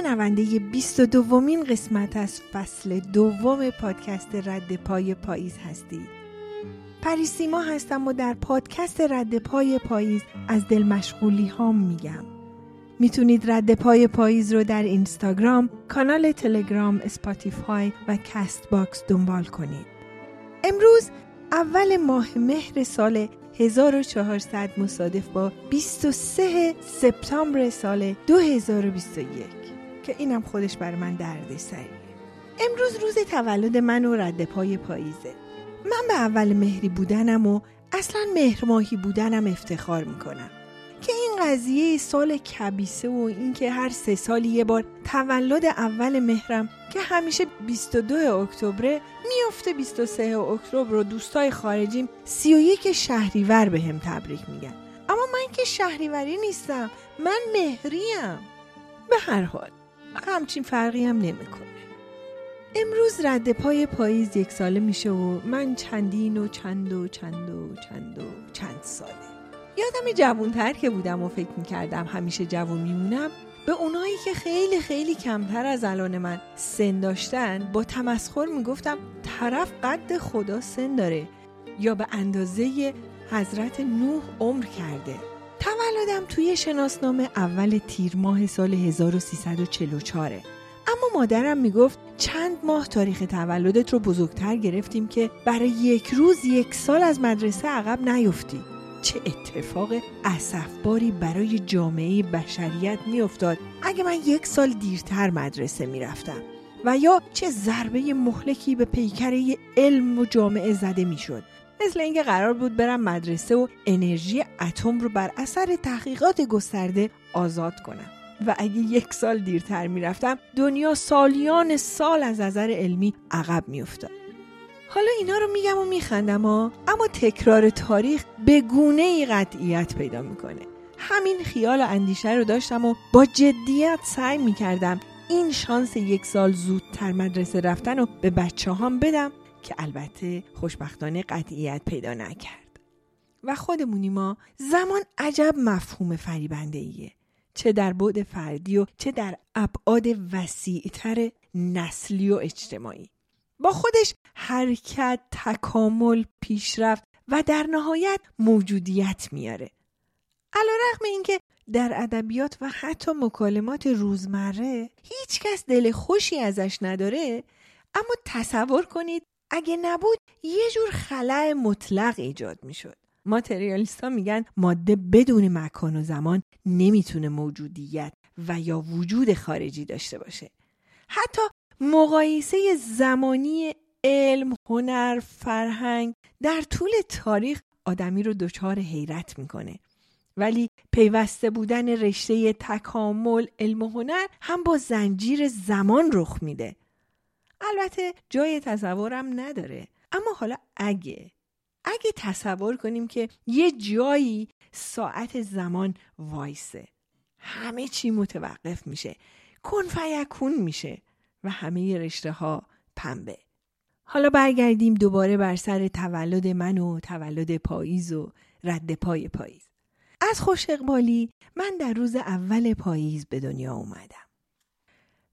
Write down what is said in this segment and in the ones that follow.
شنونده 22 دومین قسمت از فصل دوم پادکست رد پای پاییز هستید. پریسیما هستم و در پادکست رد پای پاییز از دل مشغولی هام میگم. می‌تونید رد پای پاییز رو در اینستاگرام، کانال تلگرام، Spotify و Castbox دنبال کنید. امروز اول ماه مهر سال 1400 مصادف با 23 سپتامبر سال 2021 که اینم خودش بر من درد سریه امروز روز تولد من و رد پای پاییزه. من به اول مهری بودنم و اصلا مهر ماهی بودنم افتخار می‌کنم. که این قضیه سال کبیسه و اینکه هر سه سال یه بار تولد اول مهرم که همیشه 22 اکتبر میفته 23 اکتبر و دوستای خارجیم 31 شهریور به هم تبریک میگن. اما من که شهریوری نیستم من مهریم. به هر حال. همچین فرقی هم نمی‌کنه. امروز رد پای پاییز یک ساله میشه و من چندین و چند و چند و چند و چند ساله. یادم جوونتر که بودم و فکر می‌کردم همیشه جوون میمونم به اونایی که خیلی خیلی کمتر از الان من سن داشتن با تمسخر می‌گفتم طرف قد خدا سن داره یا به اندازه حضرت نوح عمر کرده. تولدم توی شناسنامه اول تیر ماه سال 1344 اما مادرم می‌گفت چند ماه تاریخ تولدت رو بزرگتر گرفتیم که برای یک روز یک سال از مدرسه عقب نیفتی. چه اتفاق اصفباری برای جامعه بشریت میافتاد. اگه من یک سال دیرتر مدرسه می‌رفتم و یا چه ضربه مهلکی به پیکره علم و جامعه زده می‌شد. مثل اینکه قرار بود برم مدرسه و انرژی اتم رو بر اثر تحقیقات گسترده آزاد کنم. و اگه یک سال دیرتر می‌رفتم دنیا سالیان سال از نظر علمی عقب میافتاد. حالا اینا رو میگم و میخندم ها اما تکرار تاریخ به گونه ای قطعیت پیدا می‌کنه. همین خیال و اندیشه رو داشتم و با جدیت سعی می‌کردم این شانس یک سال زودتر مدرسه رفتن رو به بچه هم بدم که البته خوشبختانه قطعیت پیدا نکرد. و خودمونی ما زمان عجب مفهوم فریبنده ایه چه در بعد فردی و چه در ابعاد وسیعتر نسلی و اجتماعی. با خودش حرکت، تکامل، پیشرفت و در نهایت موجودیت میاره. علا اینکه در ادبیات و حتی مکالمات روزمره هیچ کس دل خوشی ازش نداره اما تصور کنید اگه نبود یه جور خلع مطلق ایجاد می‌شد. ماتریالیست ها میگن ماده بدون مکان و زمان نمی‌تونه موجودیت و یا وجود خارجی داشته باشه. حتی مقایسه زمانی علم، هنر، فرهنگ در طول تاریخ آدمی رو دچار حیرت می‌کنه. ولی پیوسته بودن رشته تکامل علم و هنر هم با زنجیر زمان رخ میده. البته جای تصورم نداره. اما حالا اگه اگه تصور کنیم که یه جایی ساعت زمان وایسه همه چی متوقف میشه کن فیکون میشه و همه رشته ها پنبه. حالا برگردیم دوباره بر سر تولد من و تولد پاییز و رد پای پاییز. از خوش اقبالی من در روز اول پاییز به دنیا اومدم.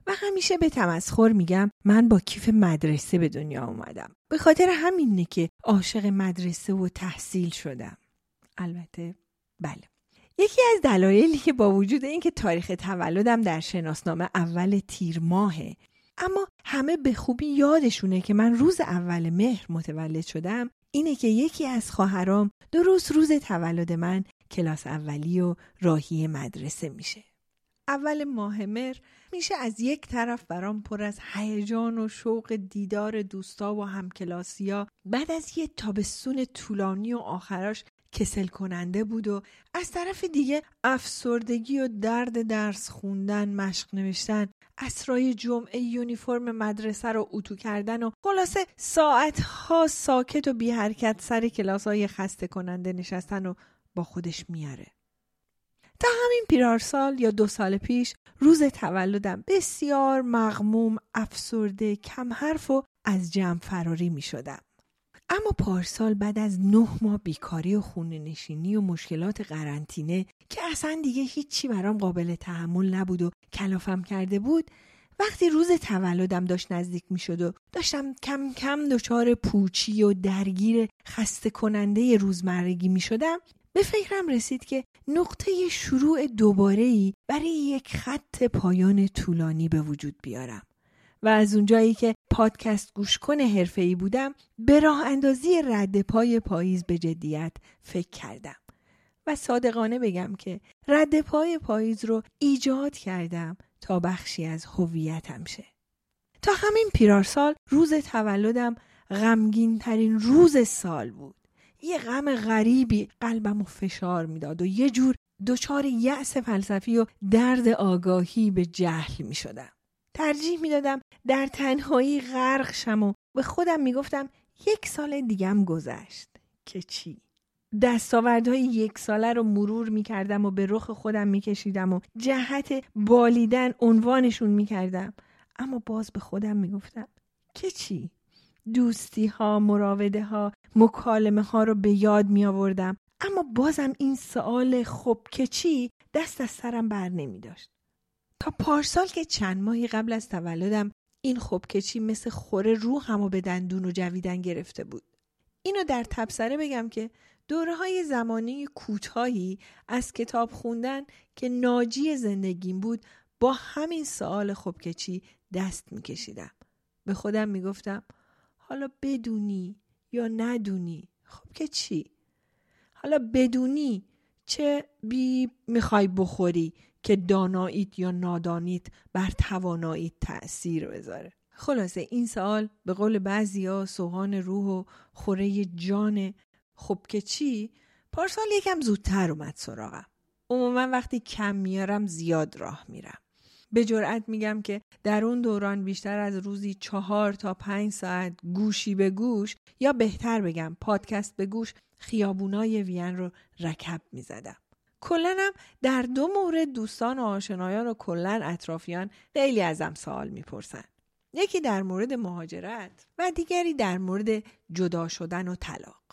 و همیشه به تمسخر میگم من با کیف مدرسه به دنیا اومدم. به خاطر همینه که عاشق مدرسه و تحصیل شدم. البته بله. یکی از دلایلی که با وجود اینکه تاریخ تولدم در شناسنامه اول تیر ماهه اما همه به خوبی یادشونه که من روز اول مهر متولد شدم اینه که یکی از خواهرام درست روز تولد من کلاس اولی و راهی مدرسه میشه. اول ماه مهر میشه از یک طرف برام پر از هیجان و شوق دیدار دوستا و همکلاسیا بعد از یه تابستون طولانی و آخراش کسل کننده بود و از طرف دیگه افسردگی و درد درس خوندن مشق نوشتن اسرای جمعه یونیفرم مدرسه رو اتو کردن و خلاصه ساعتها ساکت و بی حرکت سر کلاس های خسته کننده نشستن و با خودش میاره. تا همین پیرارسال یا دو سال پیش روز تولدم بسیار مغموم افسرده کم حرف و از جمع فراری می شدم. اما پارسال بعد از نه ماه بیکاری و خونه نشینی و مشکلات قرنطینه که اصلا دیگه هیچی برام قابل تحمل نبود و کلافم کرده بود وقتی روز تولدم داشت نزدیک می شد و داشتم کم کم دچار پوچی و درگیر خسته کننده روزمرگی می شدم به فکرم رسید که نقطه شروع دوباره ای برای یک خط پایان طولانی به وجود بیارم. و از اونجایی که پادکست گوش کنه ای بودم به راه اندازی رد پای پاییز به جدیت فکر کردم و صادقانه بگم که رد پای پاییز رو ایجاد کردم تا بخشی از هویتم شه تا همین پیرارسال روز تولدم غمگین ترین روز سال بود یه غم غریبی قلبم و فشار می‌داد و یه جور دچار یأس فلسفی و درد آگاهی به جهل می شدم. ترجیح می‌دادم در تنهایی غرق شم و به خودم می‌گفتم یک سال دیگم گذشت. که چی؟ دستاوردهای یک ساله رو مرور می‌کردم و به رخ خودم میکشیدم و جهت بالیدن عنوانشون می‌کردم. اما باز به خودم می‌گفتم که چی؟ دوستی ها مراوده ها مکالمه ها رو به یاد می آوردم اما بازم این سوال خب که چی دست از سرم بر نمی داشت. تا پارسال که چند ماهی قبل از تولدم این خب چی مثل خوره روحم و به دندون و جویدن گرفته بود. اینو در تبصره بگم که دوره های زمانی کوتاهی از کتاب خوندن که ناجی زندگیم بود با همین سوال خب چی دست میکشیدم. به خودم می‌گفتم حالا بدونی یا ندونی؟ خب که چی؟ حالا بدونی چه بی می‌خوای بخوری که داناییت یا نادانیت بر تواناییت تأثیر بذاره. خلاصه این سوال به قول بعضیا سوهان روح و خوره جان خب که چی؟ پارسال یکم زودتر اومد سراغم. عموما وقتی کم میارم زیاد راه میرم. به جرأت میگم که در اون دوران بیشتر از روزی چهار تا پنج ساعت گوشی به گوش یا بهتر بگم پادکست به گوش خیابونای وین رو رکب می‌زدم. کلنم در دو مورد دوستان و آشنایان و کلا اطرافیان خیلی ازم سوال می‌پرسن. یکی در مورد مهاجرت و دیگری در مورد جدا شدن و طلاق.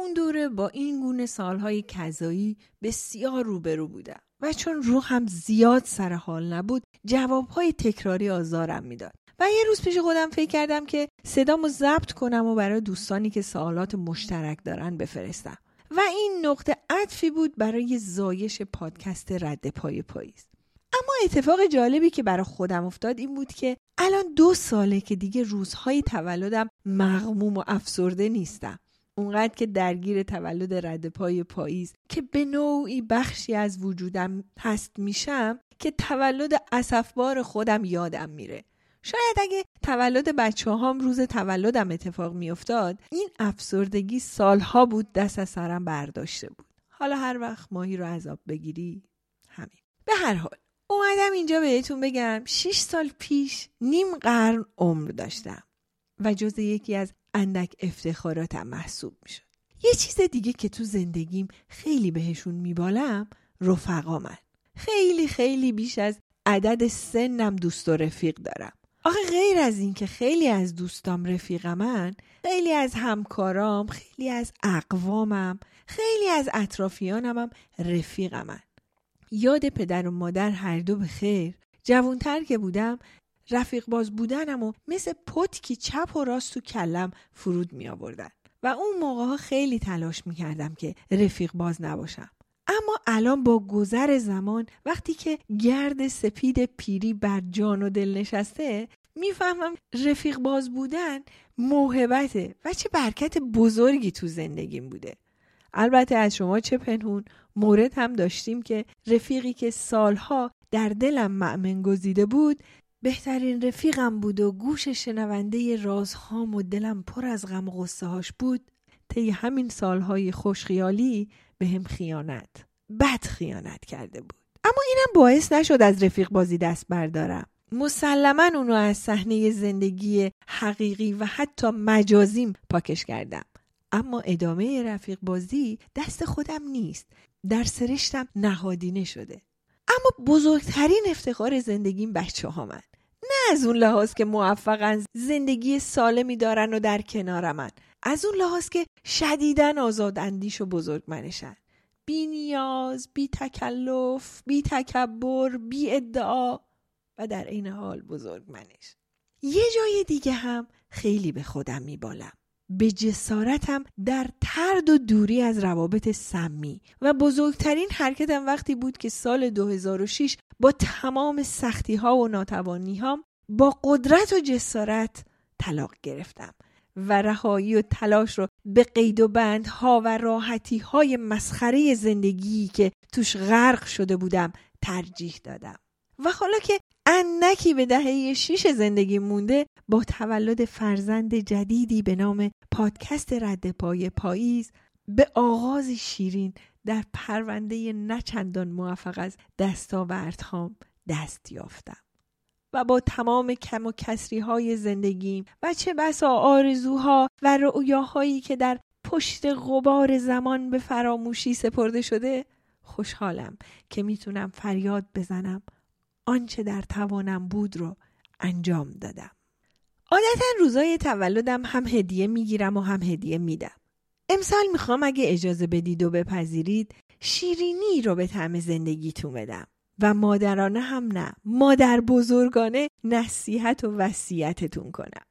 اون دوره با این گونه سالهای کذایی بسیار روبرو بودم و چون روحم زیاد سر حال نبود جوابهای تکراری آزارم می‌داد. و یه روز پیش خودم فکر کردم که صدامو ضبط کنم و برای دوستانی که سوالات مشترک دارن بفرستم. و این نقطه عطفی بود برای زایش پادکست رد پای پاییز. اما اتفاق جالبی که برای خودم افتاد این بود که الان دو ساله که دیگه روزهای تولدم مغموم و افسرده نیستم. اونقدر که درگیر تولد رد پای پاییز که به نوعی بخشی از وجودم هست میشم که تولد اسفبار خودم یادم میره. شاید اگه تولد بچه هام روز تولدم اتفاق میافتاد این افسردگی سالها بود دست از سرم برداشته بود. حالا هر وقت ماهی رو عذاب بگیری همین. به هر حال اومدم اینجا بهتون بگم 6 سال پیش نیم قرن عمر داشتم. و جز یکی از اندک افتخاراتم محسوب می‌شد. یه چیز دیگه که تو زندگیم خیلی بهشون میبالم رفقامن خیلی خیلی بیش از عدد سنم دوست و رفیق دارم. آخه غیر از این که خیلی از دوستام رفیقمن خیلی از همکارام خیلی از اقوامم خیلی از اطرافیانم هم رفیقمن. یاد پدر و مادر هر دو به خیر جوانتر که بودم رفیق باز بودنم و مثل پتکی چپ و راست تو کلم فرود می آوردن. و اون موقع ها خیلی تلاش می کردم که رفیق باز نباشم. اما الان با گذر زمان وقتی که گرد سپید پیری بر جان و دل نشسته می‌فهمم رفیق باز بودن موهبته و چه برکت بزرگی تو زندگیم بوده. البته از شما چه پنهون مورد هم داشتیم که رفیقی که سالها در دلم معمن گزیده بود بهترین رفیقم بود و گوش شنونده رازهام و دلم پر از غم و غصه هاش بود طی همین سالهای خوشخیالی به هم خیانت بد خیانت کرده بود. اما اینم باعث نشد از رفیق بازی دست بردارم. مسلما اونو از صحنه زندگی حقیقی و حتی مجازیم پاکش کردم. اما ادامه رفیق بازی دست خودم نیست. در سرشتم نهادینه شده. اما بزرگترین افتخار زندگیم بچه ها من از اون لحاظ که موفقن زندگی سالمی دارن و در کنار من از اون لحاظ که شدیدن آزاد اندیش و بزرگ منشن بی نیاز، بی تکلف، بی تکبر، بی ادعا و در این حال بزرگ منش. یه جای دیگه هم خیلی به خودم میبالم. به جسارتم در ترد و دوری از روابط سمی و بزرگترین حرکتم وقتی بود که سال 2006 با تمام سختی ها و ناتوانی ها با قدرت و جسارت طلاق گرفتم و رهایی و تلاش رو به قید و بندها و راحتی های مسخره زندگی که توش غرق شده بودم ترجیح دادم. و حالا که اندکی به دهه شیش زندگی مونده با تولد فرزند جدیدی به نام پادکست رد پای پاییز به آغاز شیرین در پرونده نچندان موفق از دستاوردهام دست یافتم. و با تمام کم و کسری های زندگیم. و چه بسا آرزوها و رؤیاهایی که در پشت غبار زمان به فراموشی سپرده شده خوشحالم که می‌تونم فریاد بزنم. آنچه در توانم بود رو انجام دادم. عادتا روزای تولدم هم هدیه می‌گیرم و هم هدیه میدم. امسال می‌خوام اگه اجازه بدید و بپذیرید شیرینی رو به طعم زندگیتون بدم. و مادرانه هم نه. مادر بزرگانه نصیحت و وصیتتون کنم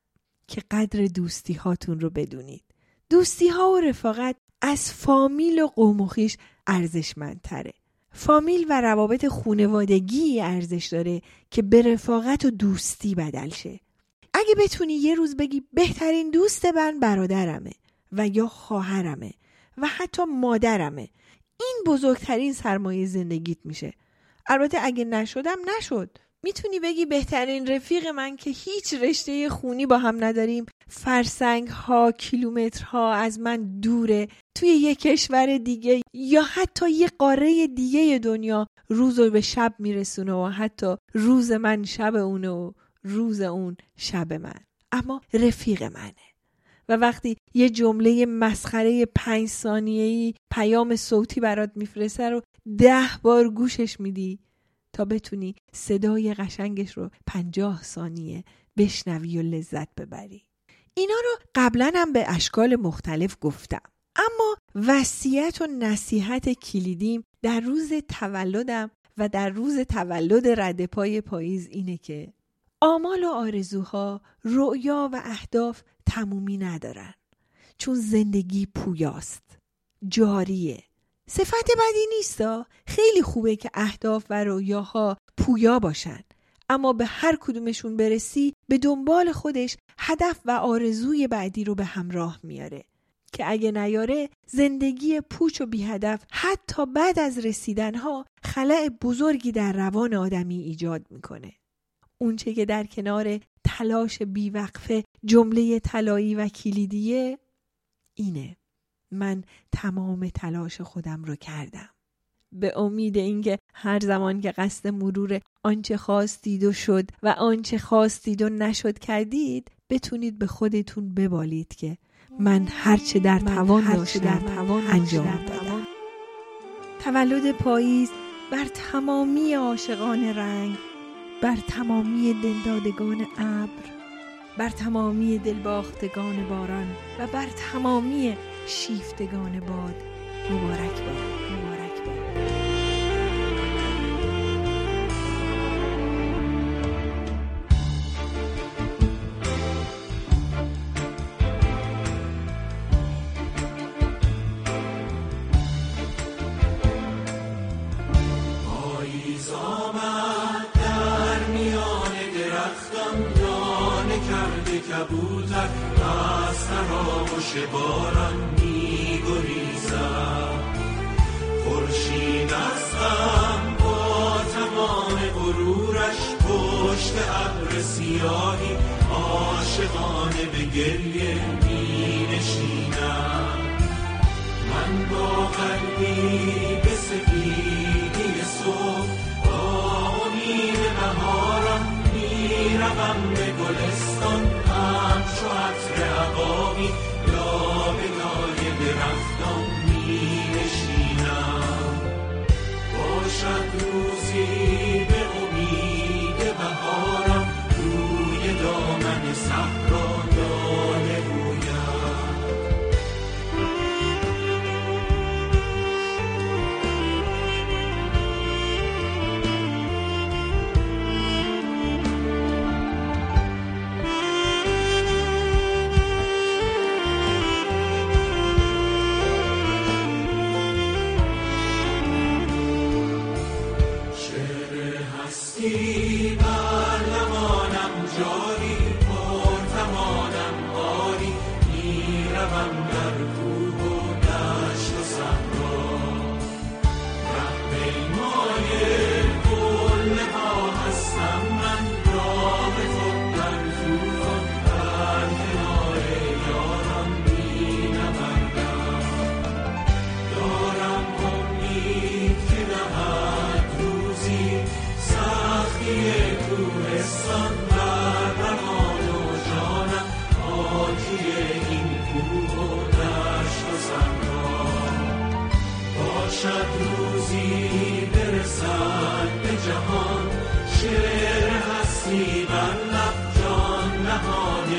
که قدر دوستی هاتون رو بدونید. دوستی ها و رفاقت از فامیل و قوم و خیش ارزشمندتره. فامیل و روابط خونوادگی ارزش داره که به رفاقت و دوستی بدل شه. اگه بتونی یه روز بگی بهترین دوست من برادرمه و یا خواهرمه و حتی مادرمه این بزرگترین سرمایه زندگیت میشه. البته اگه نشدم نشد. می‌تونی بگی بهترین رفیق من که هیچ رشته خونی با هم نداریم. فرسنگ ها کیلومترها از من دوره. توی یه کشور دیگه یا حتی یه قاره دیگه دنیا روز رو به شب میرسونه و حتی روز من شب اونه و روز اون شب من. اما رفیق منه. و وقتی یه جمله مسخره پنج ثانیه‌ای پیام صوتی برات میفرسته رو ده بار گوشش میدی تا بتونی صدای قشنگش رو پنجاه ثانیه بشنوی و لذت ببری. اینا رو قبلا هم به اشکال مختلف گفتم. اما وصیت و نصیحت کلیدیم در روز تولدم و در روز تولد رد پای پاییز اینه که آمال و آرزوها رؤیا و اهداف تمومی ندارن. چون زندگی پویاست. جاریه. صفت بدی نیستا خیلی خوبه که اهداف و رویاها پویا باشن. اما به هر کدومشون برسی به دنبال خودش هدف و آرزوی بعدی رو به همراه میاره. که اگه نیاره زندگی پوچ و بی هدف حتی بعد از رسیدنها خلع بزرگی در روان آدمی ایجاد می‌کنه. اونچه که در کنار تلاش بیوقفه جمله طلایی و کلیدیه اینه. من تمام تلاش خودم رو کردم. به امید اینکه هر زمان که قصد مرور آنچه خواستید و شد و آنچه خواستید و نشد کردید بتونید به خودتون ببالید که من هرچه در توان داشتم در توان انجام دادم. تولد پاییز بر تمامی عاشقان رنگ. بر تمامی دلدادگان ابر بر تمامی دلباختگان باران و بر تمامی شیفتگان باد. مبارک باد. تراوش باران می گریزد خورشید از غم با تمام غرورش پشت ابر سیاهی عاشقانه به گریه می نشیند من با قلبی به سفیدی صبح با امید بهارم می‌روم به گلستان. همچو عطر عقاقی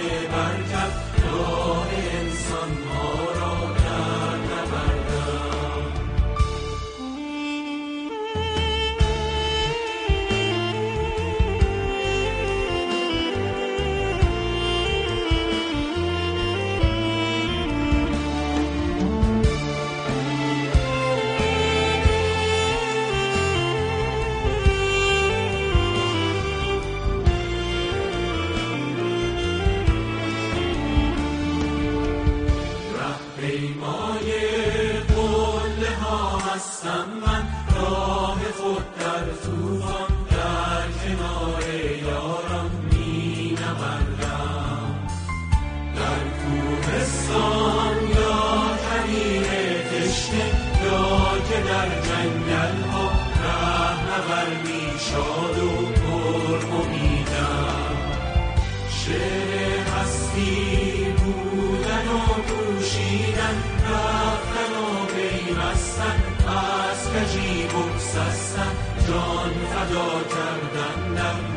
Evangelist. پیمای قله ها هستم من. راه خود در طوفان در کنار یارم می نوردم در کوهستان کجی بگسستن جان فدا کردن. در